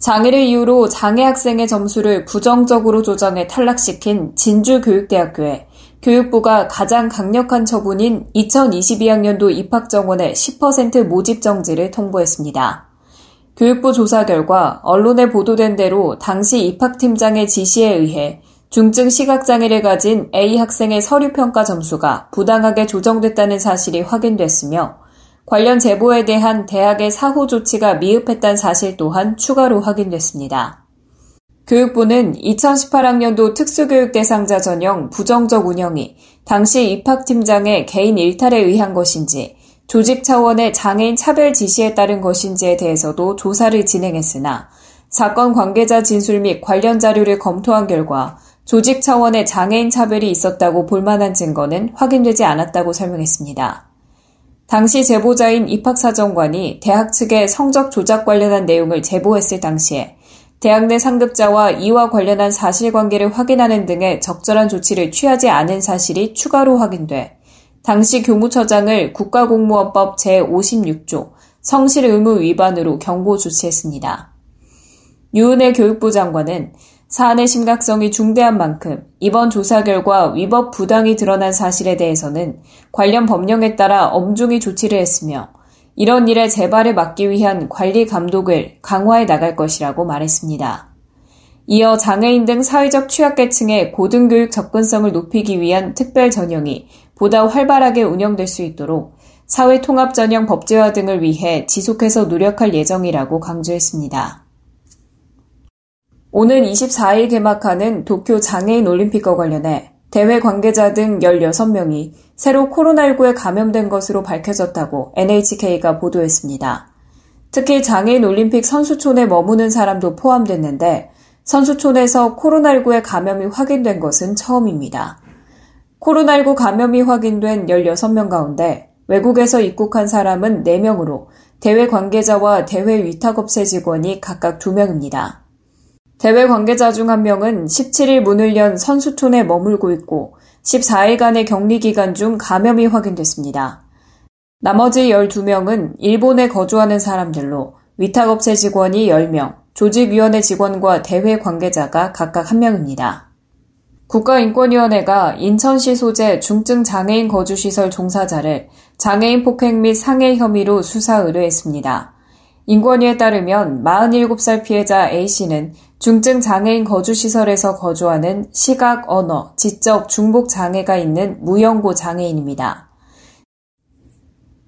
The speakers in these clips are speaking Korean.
장애를 이유로 장애 학생의 점수를 부정적으로 조정해 탈락시킨 진주교육대학교에 교육부가 가장 강력한 처분인 2022학년도 입학 정원의 10% 모집 정지를 통보했습니다. 교육부 조사 결과 언론에 보도된 대로 당시 입학팀장의 지시에 의해 중증 시각장애를 가진 A 학생의 서류 평가 점수가 부당하게 조정됐다는 사실이 확인됐으며 관련 제보에 대한 대학의 사후 조치가 미흡했다는 사실 또한 추가로 확인됐습니다. 교육부는 2018학년도 특수교육 대상자 전형 부정적 운영이 당시 입학팀장의 개인 일탈에 의한 것인지 조직 차원의 장애인 차별 지시에 따른 것인지에 대해서도 조사를 진행했으나 사건 관계자 진술 및 관련 자료를 검토한 결과 조직 차원의 장애인 차별이 있었다고 볼만한 증거는 확인되지 않았다고 설명했습니다. 당시 제보자인 입학사정관이 대학 측에 성적 조작 관련한 내용을 제보했을 당시에 대학 내 상급자와 이와 관련한 사실관계를 확인하는 등의 적절한 조치를 취하지 않은 사실이 추가로 확인돼 당시 교무처장을 국가공무원법 제56조 성실 의무 위반으로 경고 조치했습니다. 유은혜 교육부 장관은 사안의 심각성이 중대한 만큼 이번 조사 결과 위법 부당이 드러난 사실에 대해서는 관련 법령에 따라 엄중히 조치를 했으며 이런 일의 재발을 막기 위한 관리 감독을 강화해 나갈 것이라고 말했습니다. 이어 장애인 등 사회적 취약계층의 고등교육 접근성을 높이기 위한 특별 전형이 보다 활발하게 운영될 수 있도록 사회 통합 전형 법제화 등을 위해 지속해서 노력할 예정이라고 강조했습니다. 오는 24일 개막하는 도쿄 장애인 올림픽과 관련해 대회 관계자 등 16명이 새로 코로나19에 감염된 것으로 밝혀졌다고 NHK가 보도했습니다. 특히 장애인 올림픽 선수촌에 머무는 사람도 포함됐는데 선수촌에서 코로나19에 감염이 확인된 것은 처음입니다. 코로나19 감염이 확인된 16명 가운데 외국에서 입국한 사람은 4명으로 대회 관계자와 대회 위탁업체 직원이 각각 2명입니다. 대회 관계자 중 한 명은 17일 문을 연 선수촌에 머물고 있고 14일간의 격리 기간 중 감염이 확인됐습니다. 나머지 12명은 일본에 거주하는 사람들로 위탁업체 직원이 10명, 조직위원회 직원과 대회 관계자가 각각 1명입니다. 국가인권위원회가 인천시 소재 중증 장애인 거주시설 종사자를 장애인 폭행 및 상해 혐의로 수사 의뢰했습니다. 인권위에 따르면 47살 피해자 A씨는 중증 장애인 거주시설에서 거주하는 시각, 언어, 지적, 중복 장애가 있는 무연고 장애인입니다.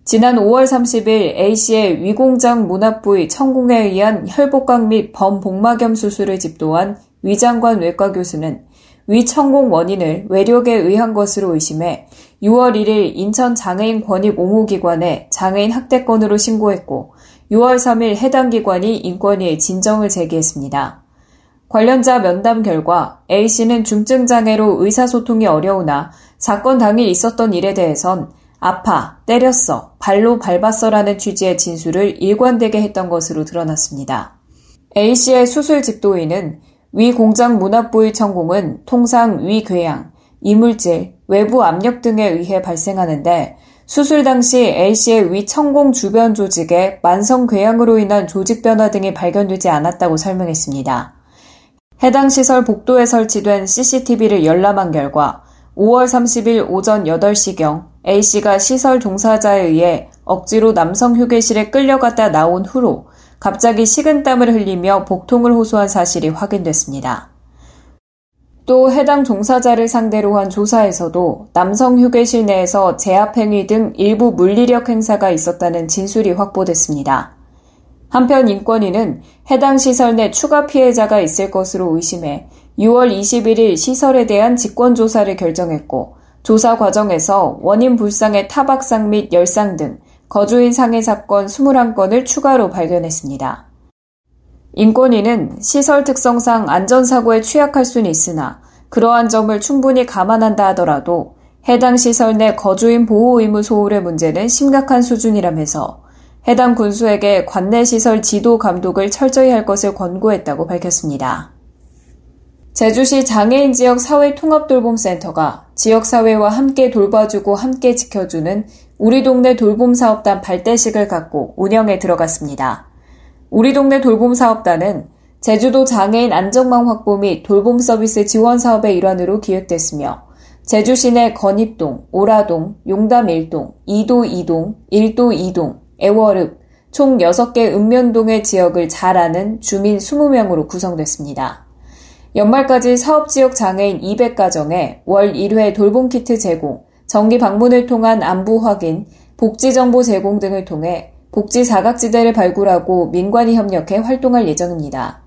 지난 5월 30일 A씨의 위공장 문합 부위 천공에 의한 혈복강 및 범복막염 수술을 집도한 위장관 외과 교수는 위 천공 원인을 외력에 의한 것으로 의심해 6월 1일 인천 장애인 권익 옹호기관에 장애인 학대 건으로 신고했고 6월 3일 해당 기관이 인권위에 진정을 제기했습니다. 관련자 면담 결과 A씨는 중증장애로 의사소통이 어려우나 사건 당일 있었던 일에 대해선 아파, 때렸어, 발로 밟았어 라는 취지의 진술을 일관되게 했던 것으로 드러났습니다. A씨의 수술 집도인은 위 공장 문합 부위 천공은 통상 위 궤양, 이물질, 외부 압력 등에 의해 발생하는데 수술 당시 A씨의 위 천공 주변 조직에 만성 궤양으로 인한 조직 변화 등이 발견되지 않았다고 설명했습니다. 해당 시설 복도에 설치된 CCTV를 열람한 결과 5월 30일 오전 8시경 A씨가 시설 종사자에 의해 억지로 남성 휴게실에 끌려갔다 나온 후로 갑자기 식은땀을 흘리며 복통을 호소한 사실이 확인됐습니다. 또 해당 종사자를 상대로 한 조사에서도 남성 휴게실 내에서 제압행위 등 일부 물리력 행사가 있었다는 진술이 확보됐습니다. 한편 인권위는 해당 시설 내 추가 피해자가 있을 것으로 의심해 6월 21일 시설에 대한 직권 조사를 결정했고 조사 과정에서 원인 불상의 타박상 및 열상 등 거주인 상해 사건 21건을 추가로 발견했습니다. 인권위는 시설 특성상 안전사고에 취약할 수는 있으나 그러한 점을 충분히 감안한다 하더라도 해당 시설 내 거주인 보호 의무 소홀의 문제는 심각한 수준이라면서 해당 군수에게 관내 시설 지도 감독을 철저히 할 것을 권고했다고 밝혔습니다. 제주시 장애인 지역 사회 통합 돌봄 센터가 지역 사회와 함께 돌봐주고 함께 지켜주는 우리 동네 돌봄 사업단 발대식을 갖고 운영에 들어갔습니다. 우리 동네 돌봄 사업단은 제주도 장애인 안정망 확보 및 돌봄 서비스 지원 사업의 일환으로 기획됐으며 제주 시 내 건입동, 오라동, 용담 1동, 2도 2동, 1도 2동, 애월읍, 총 6개 읍면동의 지역을 잘 아는 주민 20명으로 구성됐습니다. 연말까지 사업지역 장애인 200가정에 월 1회 돌봄키트 제공, 정기 방문을 통한 안부 확인, 복지정보 제공 등을 통해 복지 사각지대를 발굴하고 민관이 협력해 활동할 예정입니다.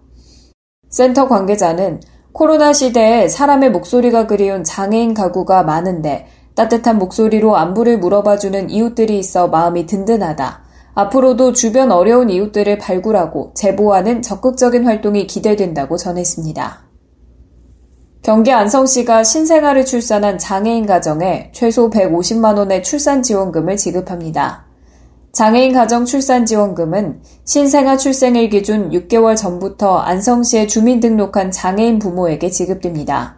센터 관계자는 코로나 시대에 사람의 목소리가 그리운 장애인 가구가 많은데 따뜻한 목소리로 안부를 물어봐주는 이웃들이 있어 마음이 든든하다. 앞으로도 주변 어려운 이웃들을 발굴하고 제보하는 적극적인 활동이 기대된다고 전했습니다. 경기 안성시가 신생아를 출산한 장애인 가정에 최소 150만원의 출산 지원금을 지급합니다. 장애인 가정 출산 지원금은 신생아 출생일 기준 6개월 전부터 안성시에 주민등록한 장애인 부모에게 지급됩니다.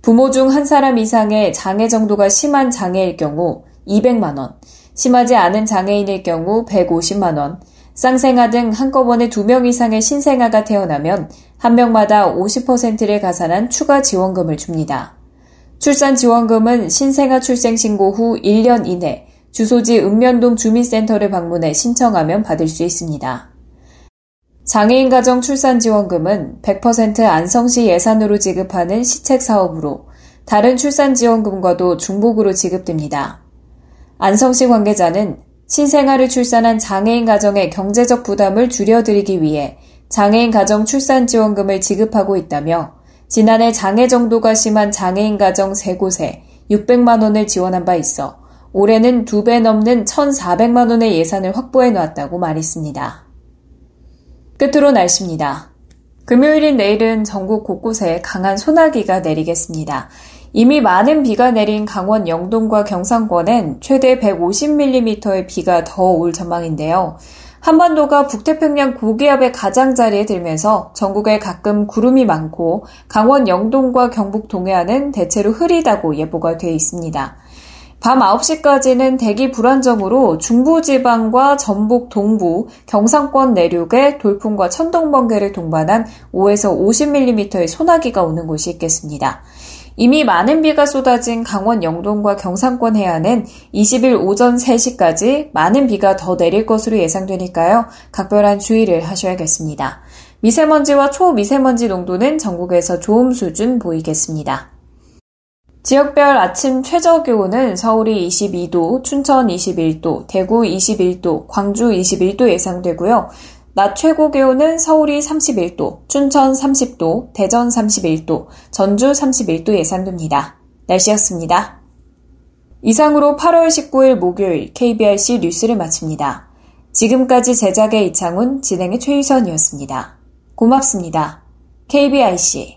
부모 중 한 사람 이상의 장애 정도가 심한 장애일 경우 200만원, 심하지 않은 장애인일 경우 150만원, 쌍생아 등 한꺼번에 2명 이상의 신생아가 태어나면 한 명마다 50%를 가산한 추가 지원금을 줍니다. 출산 지원금은 신생아 출생 신고 후 1년 이내 주소지 읍면동 주민센터를 방문해 신청하면 받을 수 있습니다. 장애인 가정 출산 지원금은 100% 안성시 예산으로 지급하는 시책 사업으로 다른 출산 지원금과도 중복으로 지급됩니다. 안성시 관계자는 신생아를 출산한 장애인 가정의 경제적 부담을 줄여드리기 위해 장애인 가정 출산 지원금을 지급하고 있다며 지난해 장애 정도가 심한 장애인 가정 3곳에 600만 원을 지원한 바 있어 올해는 두 배 넘는 1,400만 원의 예산을 확보해 놨다고 말했습니다. 끝으로 날씨입니다. 금요일인 내일은 전국 곳곳에 강한 소나기가 내리겠습니다. 이미 많은 비가 내린 강원 영동과 경상권엔 최대 150mm의 비가 더 올 전망인데요. 한반도가 북태평양 고기압의 가장자리에 들면서 전국에 가끔 구름이 많고 강원 영동과 경북 동해안은 대체로 흐리다고 예보가 돼 있습니다. 밤 9시까지는 대기 불안정으로 중부지방과 전북 동부, 경상권 내륙에 돌풍과 천둥 번개를 동반한 5에서 50mm의 소나기가 오는 곳이 있겠습니다. 이미 많은 비가 쏟아진 강원 영동과 경상권 해안은 20일 오전 3시까지 많은 비가 더 내릴 것으로 예상되니까요. 각별한 주의를 하셔야겠습니다. 미세먼지와 초미세먼지 농도는 전국에서 좋음 수준 보이겠습니다. 지역별 아침 최저 기온은 서울이 22도, 춘천 21도, 대구 21도, 광주 21도 예상되고요. 낮 최고 기온은 서울이 31도, 춘천 30도, 대전 31도, 전주 31도 예상됩니다. 날씨였습니다. 이상으로 8월 19일 목요일 KBRC 뉴스를 마칩니다. 지금까지 제작의 이창훈, 진행의 최유선이었습니다. 고맙습니다. KBRC